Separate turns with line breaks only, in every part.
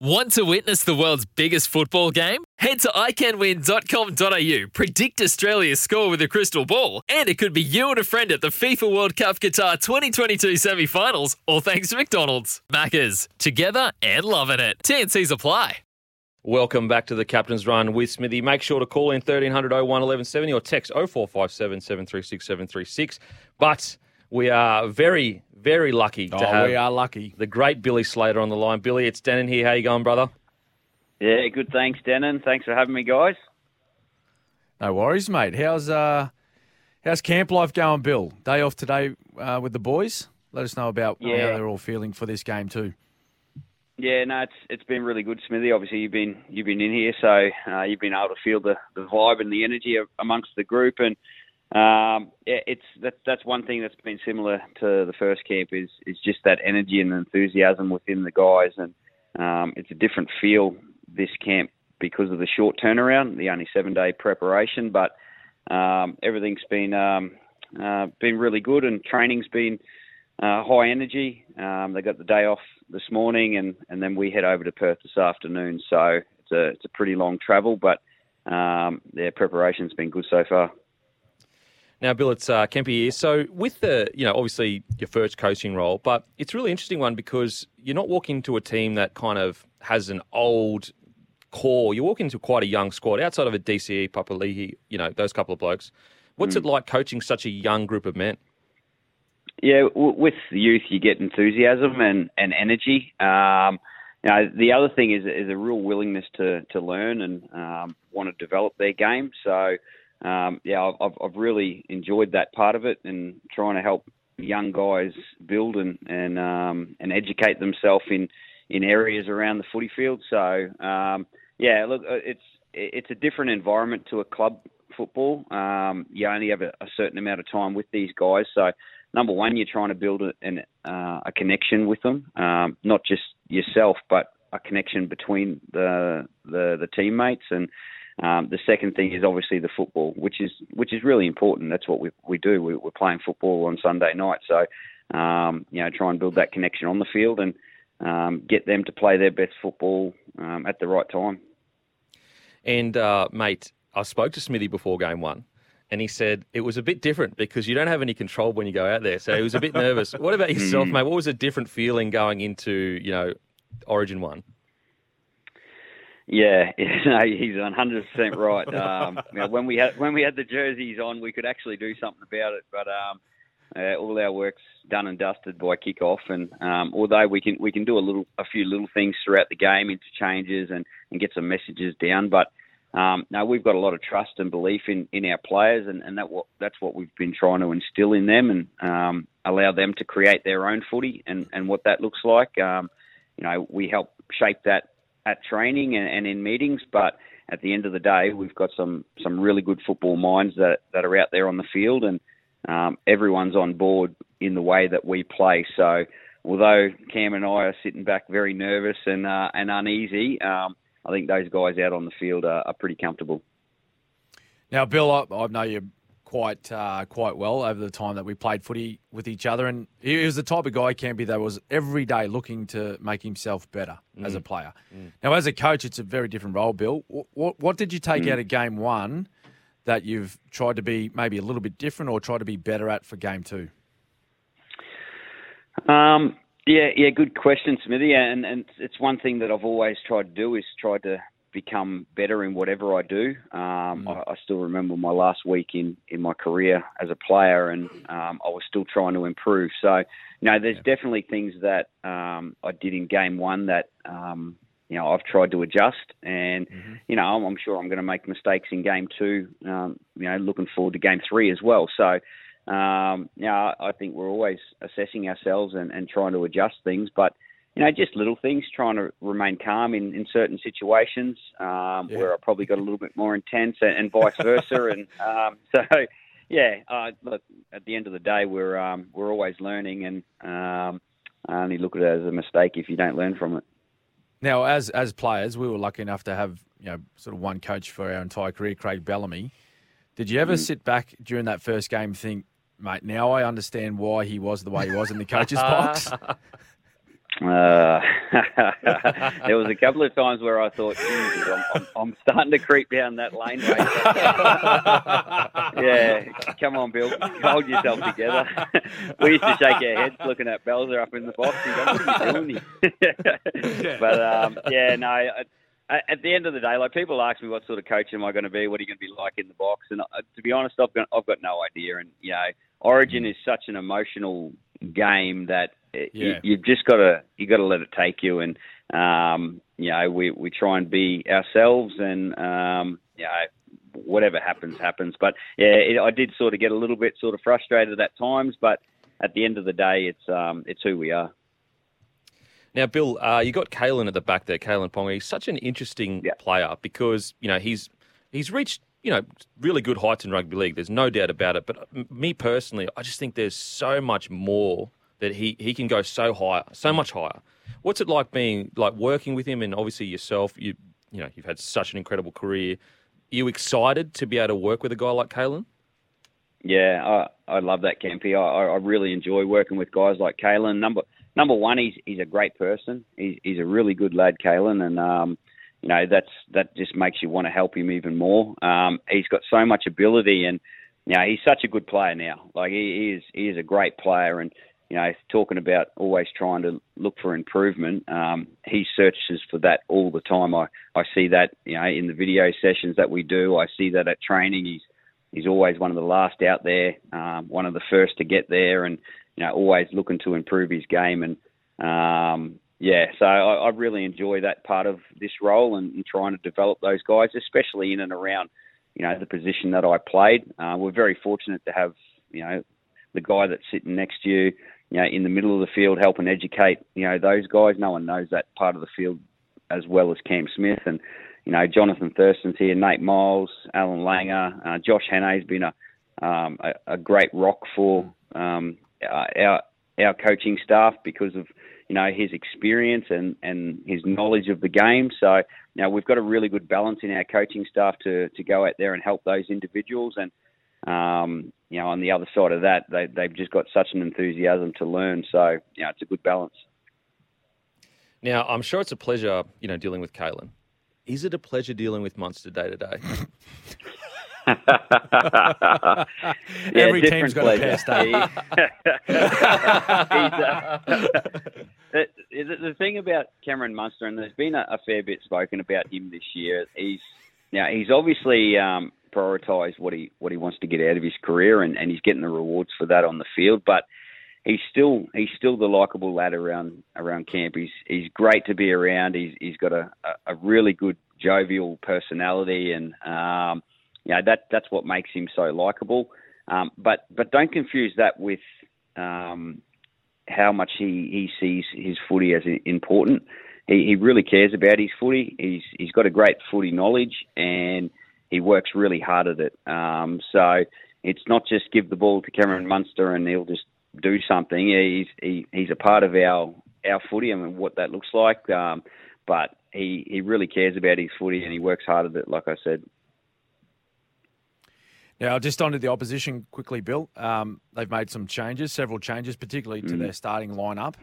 Want to witness the world's biggest football game? Head to iCanWin.com.au, predict Australia's score with a crystal ball, and it could be you and a friend at the FIFA World Cup Qatar 2022 semi finals, all thanks to McDonald's. Maccas, together and loving it. TNC's apply.
Welcome back to the Captain's Run with Smithy. Make sure to call in 1300 01 1170 or text 0457 736 736. But we are very, very lucky to
Oh,
have
we are lucky.
the great Billy Slater on the line. Billy, it's Denan here. How you going, brother?
Yeah, good. Thanks, Denan. Thanks for having me, guys.
No worries, mate. How's uh, how's camp life going, Bill? Day off today uh, with the boys. Let us know about
Yeah.
how they're all feeling for this game too.
Yeah, no, it's it's been really good, Smithy. Obviously, you've been you've been in here, so uh, you've been able to feel the, the vibe and the energy of, amongst the group, and um, it's that's that's one thing that's been similar to the first camp is is just that energy and enthusiasm within the guys, and um, it's a different feel this camp because of the short turnaround, the only seven day preparation, but um, everything's been um, uh, been really good, and training's been uh, high energy. Um, they got the day off this morning, and, and then we head over to Perth this afternoon. So it's a it's a pretty long travel, but um, their preparation's been good so far.
Now, Bill, it's uh, Kempy here. So, with the, you know, obviously your first coaching role, but it's a really interesting one because you're not walking into a team that kind of has an old core. You're walking into quite a young squad outside of a DCE, Papali'i, you know, those couple of blokes. What's it like coaching such a young group of men?
Yeah, w- with youth, you get enthusiasm and and energy. Um, you know, the other thing is is a real willingness to to learn and um, want to develop their game. So, um, yeah, I've I've really enjoyed that part of it and trying to help young guys build and and um, and educate themselves in in areas around the footy field. So, um, yeah, look, uh, it's it's a different environment to a club football. Um, you only have a, a certain amount of time with these guys, so number one, you're trying to build a, an, uh, a connection with them, um, not just yourself, but a connection between the the, the teammates. And um, the second thing is obviously the football, which is which is really important. That's what we we do. We, we're playing football on Sunday night, so um, you know, try and build that connection on the field and um, get them to play their best football um, at the right time.
And, uh, mate, I spoke to Smithy before game one. And he said it was a bit different because you don't have any control when you go out there. So he was a bit nervous. What about yourself, mate? What was a different feeling going into, you know, Origin One?
Yeah, no, he's one hundred percent right. Um, you know, when we had when we had the jerseys on, we could actually do something about it. But um, uh, all our work's done and dusted by kick off, and um, although we can we can do a little a few little things throughout the game, interchanges, and and get some messages down, but. Um, no, we've got a lot of trust and belief in, in our players, and, and that what that's what we've been trying to instill in them, and um, allow them to create their own footy and, and what that looks like. Um, you know, we help shape that at training and, and in meetings, but at the end of the day, we've got some some really good football minds that that are out there on the field, and um, everyone's on board in the way that we play. So, although Cam and I are sitting back very nervous and uh, and uneasy, um, I think those guys out on the field are, are pretty comfortable.
Now, Bill, I, I know you quite uh, quite well over the time that we played footy with each other, and he was the type of guy, Campy, that was every day looking to make himself better as a player. Now, as a coach, it's a very different role, Bill. What what, what did you take out of game one that you've tried to be maybe a little bit different or try to be better at for game two?
Um, yeah, yeah, good question, Smithy. And and it's one thing that I've always tried to do is try to become better in whatever I do. Um, I, I still remember my last week in in my career as a player, and um, I was still trying to improve. So, you know, there's definitely things that um, I did in game one that. Um, you know, I've tried to adjust, and you know, I'm, I'm sure I'm going to make mistakes in game two. Um, you know, looking forward to game three as well. So, um, you know, I think we're always assessing ourselves and, and trying to adjust things. But you know, just little things, trying to remain calm in, in certain situations um,
Yeah.
where I probably got a little bit more intense, and, and vice versa. and um, so, yeah, uh, look, at the end of the day, we're um, we're always learning, and um, I only look at it as a mistake if you don't learn from it.
Now, as as players, we were lucky enough to have you know sort of one coach for our entire career, Craig Bellamy. Did you ever sit back during that first game and think, mate, now I understand why he was the way he was in the coach's box?
Uh, there was a couple of times where I thought, "Jesus, I'm, I'm, I'm starting to creep down that lane. Yeah, come on, Bill, hold yourself together. we used to shake our heads looking at Belzer up in the box and go, "What are you doing but um, yeah, no. I, I- at the end of the day, like people ask me what sort of coach am I going to be, what are you going to be like in the box, and uh, to be honest, I've got I've got no idea. And you know, Origin is such an emotional game that uh, you,
Yeah.
you've just got to you got to let it take you. And um, you know, we we try and be ourselves, and um, you know, whatever happens, happens. But yeah, it, I did sort of get a little bit sort of frustrated at times, but at the end of the day, it's um, it's who we are.
Now, Bill, uh, you got Kalyn at the back there, Kalyn Ponga. He's such an interesting
Yeah.
player because you know he's he's reached you know really good heights in rugby league. There's no doubt about it. But me personally, I just think there's so much more that he he can go so high, so much higher. What's it like being like working with him, and obviously yourself? You you know you've had such an incredible career. Are you excited to be able to work with a guy like Kalyn?
Yeah, I, I love that Campy. I, I really enjoy working with guys like Kalyn. Number number one, he's he's a great person. He's he's a really good lad, Kalyn, and um, you know that's that just makes you want to help him even more. Um, he's got so much ability, and you know he's such a good player now. Like he, is he is a great player, and you know talking about always trying to look for improvement. Um, he searches for that all the time. I I see that you know in the video sessions that we do. I see that at training. He's he's always one of the last out there, um, one of the first to get there, and you know always looking to improve his game. And um, yeah, so I, I really enjoy that part of this role and, and trying to develop those guys, especially in and around you know the position that I played. Uh, we're very fortunate to have you know the guy that's sitting next to you, you know, in the middle of the field helping educate you know those guys. No one knows that part of the field as well as Cam Smith and you know, Jonathan Thurston's here, Nate Myles, Allan Langer, uh, Josh Hannay's been a, um, a a great rock for um, our our- our coaching staff because of you know his experience and and his knowledge of the game. So you know we've got a really good balance in our coaching staff to to go out there and help those individuals and. Um, you know, on the other side of that, they, they've just got such an enthusiasm to learn. So, you know, it's a good balance.
Now, I'm sure it's a pleasure, you know, dealing with Kalyn. Is it a pleasure dealing with Munster day to day?
Yeah,
Every team's got a
pleasure. He- He's, uh, the, the, the thing about Cameron Munster, and there's been a, a fair bit spoken about him this year. He's now he's obviously um, prioritised what he what he wants to get out of his career, and, and he's getting the rewards for that on the field. But he's still he's still the likable lad around around camp. He's he's great to be around. He's he's got a, a a really good jovial personality, and um, you know that that's what makes him so likable. Um, but but don't confuse that with um, how much he, he sees his footy as important. He, he really cares about his footy. He's he's got a great footy knowledge and he works really hard at it. Um, so it's not just give the ball to Cameron Munster and he'll just do something. He's he, he's a part of our our footy and what that looks like. Um, but he, he really cares about his footy and he works hard at it. Like I said.
Now, just onto the opposition quickly, Bill. Um, they've made some changes, several changes, particularly to their starting lineup.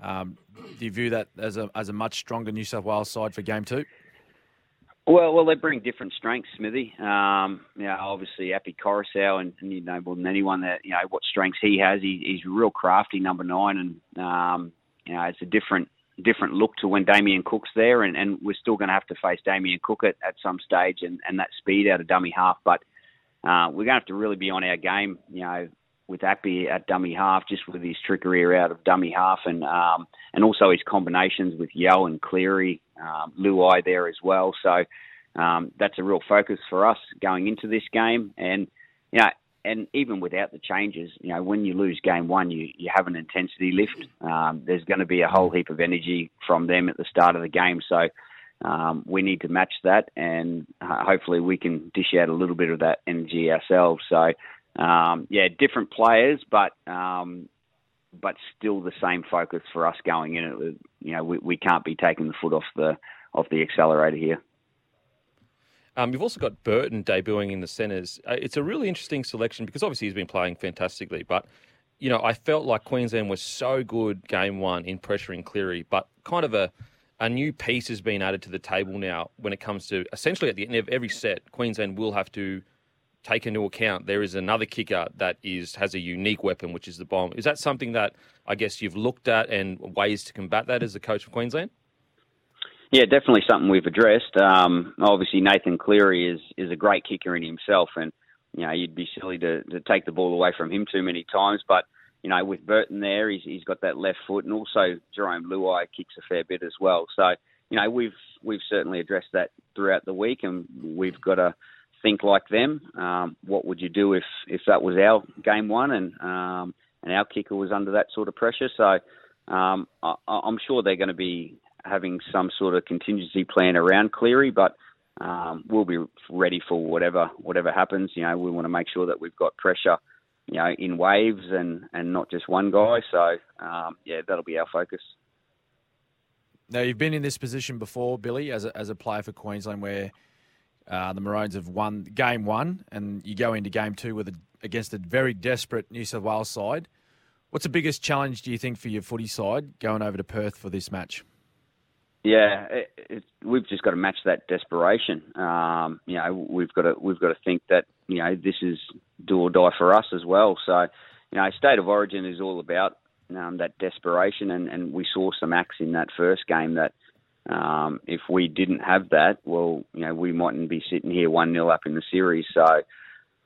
Um, do you view that as a as a much stronger New South Wales side for game two?
Well, well, they bring different strengths, Smithy. Um, you know, obviously, Api Koroisau, and, and you know more than anyone that you know what strengths he has. He, he's a real crafty number nine, and um, you know it's a different different look to when Damien Cook's there, and, and we're still going to have to face Damien Cook at, at some stage, and, and that speed out of dummy half. But uh, we're going to have to really be on our game, you know, with Api at dummy half, just with his trickery out of dummy half, and um, and also his combinations with Yo and Cleary, um, Luai there as well. So um, that's a real focus for us going into this game. And you know, and even without the changes, you know, when you lose game one, you, you have an intensity lift. Um, there's going to be a whole heap of energy from them at the start of the game. So um, we need to match that, and uh, hopefully we can dish out a little bit of that energy ourselves. So, um, yeah, different players, but um, but still the same focus for us going in. It, you know, we, we can't be taking the foot off the off the accelerator here.
Um, you've also got Burton debuting in the centres. Uh, it's a really interesting selection because obviously he's been playing fantastically, but you know I felt like Queensland was so good game one in pressuring Cleary, but kind of a a new piece has been added to the table now when it comes to essentially at the end of every set, Queensland will have to take into account there is another kicker that is has a unique weapon, which is the bomb. Is that something that I guess you've looked at and ways to combat that as the coach of Queensland?
Yeah, definitely something we've addressed. Um, obviously, Nathan Cleary is is a great kicker in himself, and you know you'd be silly to, to take the ball away from him too many times. But you know, with Burton there, he's he's got that left foot, and also Jerome Luai kicks a fair bit as well. So you know, we've we've certainly addressed that throughout the week, and we've got to think like them. Um, what would you do if if that was our game one and um, and our kicker was under that sort of pressure? So um, I, I'm sure they're going to be having some sort of contingency plan around Cleary, but um, we'll be ready for whatever whatever happens. You know, we want to make sure that we've got pressure, you know, in waves and and not just one guy. So um, yeah, that'll be our focus.
Now you've been in this position before, Billy, as a, as a player for Queensland, where uh, the Maroons have won game one, and you go into game two with a, against a very desperate New South Wales side. What's the biggest challenge do you think for your footy side going over to Perth for this match?
Yeah, it, it, we've just got to match that desperation. Um, you know, we've got to we've got to think that you know this is do or die for us as well. So, you know, state of origin is all about um, that desperation, and, and we saw some acts in that first game that um, if we didn't have that, well, you know, we mightn't be sitting here one 0 up in the series. So,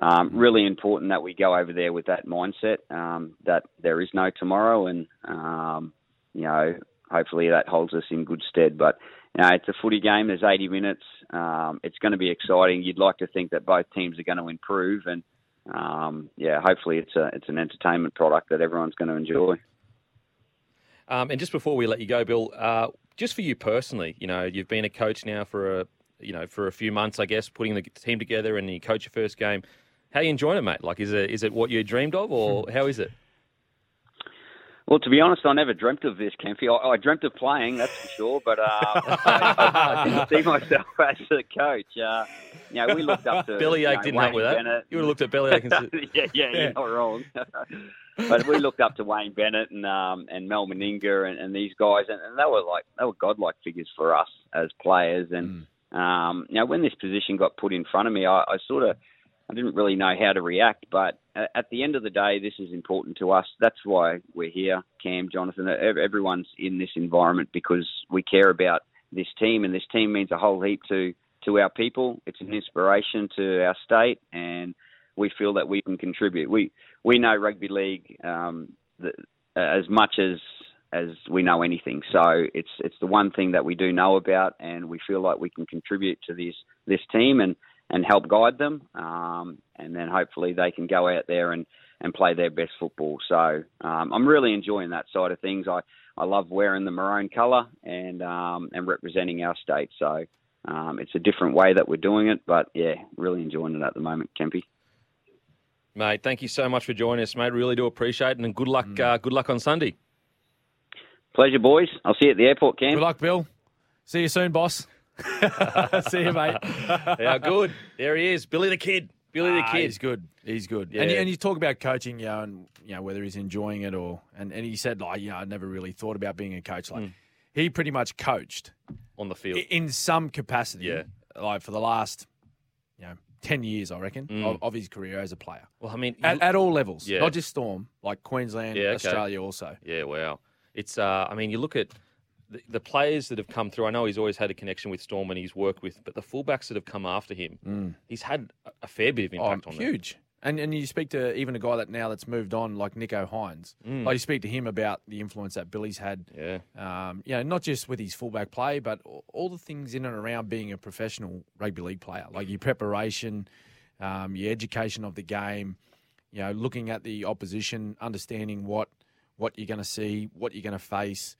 um, really important that we go over there with that mindset um, that there is no tomorrow, and um, you know, hopefully that holds us in good stead. But you know, it's a footy game. There's 80 minutes. Um, it's going to be exciting. You'd like to think that both teams are going to improve, and um, yeah, hopefully it's a it's an entertainment product that everyone's going to enjoy.
Um, and just before we let you go, Bill, uh, just for you personally, you know, you've been a coach now for a you know for a few months, I guess, putting the team together, and you coach your first game. How are you enjoying it, mate? Like, is it is it what you dreamed of, or how is it?
Well, to be honest, I never dreamt of this, Kempy. I, I dreamt of playing, that's for sure, but uh, I, I, didn't see myself as a coach. Uh, you know, we looked up to
Billy
you know,
didn't help with that.
Bennett.
You would have looked at Billy Ake and said,
yeah, yeah, yeah, you're not wrong. but we looked up to Wayne Bennett and um, and Mal Meninga and, and these guys, and, and they were like they were godlike figures for us as players. And mm. um, you know, when this position got put in front of me, I, I sort of I didn't really know how to react. But at the end of the day, this is important to us. That's why we're here, Cam, Jonathan. Everyone's in this environment because we care about this team, and this team means a whole heap to to our people. It's an inspiration to our state, and we feel that we can contribute. We we know rugby league um, the, as much as as we know anything. So it's it's the one thing that we do know about, and we feel like we can contribute to this this team. And and help guide them. Um, and then hopefully they can go out there and, and play their best football. So um, I'm really enjoying that side of things. I, I love wearing the maroon colour and um, and representing our state. So um, it's a different way that we're doing it, but yeah, really enjoying it at the moment, Kempy.
Mate, thank you so much for joining us, mate. Really do appreciate it, and good luck. Mm. Uh, good luck on Sunday.
Pleasure, boys. I'll see you at the airport, Cam.
Good luck, Bill. See you soon, boss. See you, mate.
yeah, good. There he is, Billy the Kid. Billy the ah, Kid.
He's good. He's good. Yeah. And, and you talk about coaching, you know, and you know whether he's enjoying it or, and, and he said like, you know, I never really thought about being a coach. Like, mm. he pretty much coached
on the field
in some capacity.
Yeah,
like for the last, you know, 10 years, I reckon, mm. of, of, his career as a player.
Well, I mean,
at, at all levels, yeah. not just Storm, like Queensland, yeah, okay. Australia also.
Yeah, wow. It's, uh, I mean, you look at the, the, players that have come through, I know he's always had a connection with Storm and he's worked with, but the fullbacks that have come after him, mm. he's had a fair bit of impact
oh,
on
them. Huge. And and you speak to even a guy that now that's moved on, like Nicho Hynes. Mm. Like you speak to him about the influence that Billy's had.
Yeah.
Um, you know, not just with his fullback play, but all the things in and around being a professional rugby league player, like your preparation, um, your education of the game, you know, looking at the opposition, understanding what what you're going to see, what you're going to face.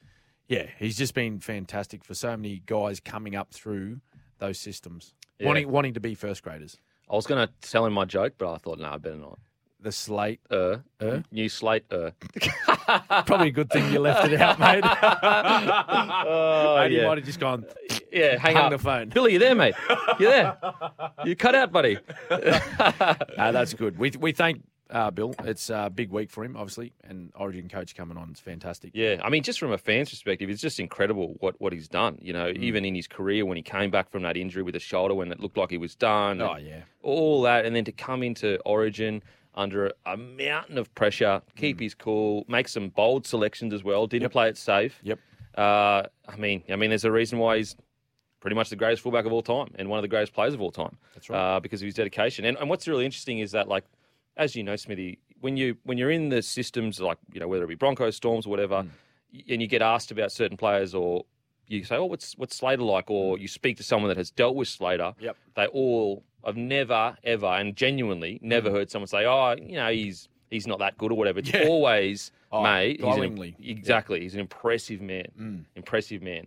Yeah, he's just been fantastic for so many guys coming up through those systems,
Yeah.
wanting wanting to be first graders.
I was going to tell him my joke, but I thought, no, I better not.
The slate,
Uh,
Uh?
new slate. Uh.
probably a good thing you left it out, mate.
oh,
Mate,
yeah.
might have just gone.
yeah, hang up
the phone.
Billy, you there, mate? You there? You cut out, buddy.
No, that's good. We we thank uh, Bill. It's a big week for him, obviously, and Origin coach coming on is fantastic.
Yeah, I mean, just from a fan's perspective, it's just incredible what, what he's done. You know,
Mm.
even in his career when he came back from that injury with a shoulder when it looked like he was done.
Oh yeah,
all that, and then to come into Origin under a, mountain of pressure, keep his cool, make some bold selections as well. Didn't
Mm. Yep.
play it safe.
Yep.
Uh, I mean, I mean, there's a reason why he's pretty much the greatest fullback of all time and one of the greatest players of all time.
That's right.
Uh, because of his dedication. And, and what's really interesting is that, like, as you know, Smithy, when you when you're in the systems, like you know, whether it be Broncos, Storms, or whatever,
Mm.
and you get asked about certain players, or you say, "Oh, what's what's Slater like?" or mm. you speak to someone that has dealt with Slater.
Yep.
They all, I've never, ever, and genuinely never mm. heard someone say, "Oh, you know, he's he's not that good" or whatever. It's
Yeah.
always,
Oh,
mate. he's an- exactly. He's an impressive man. Mm. Impressive man.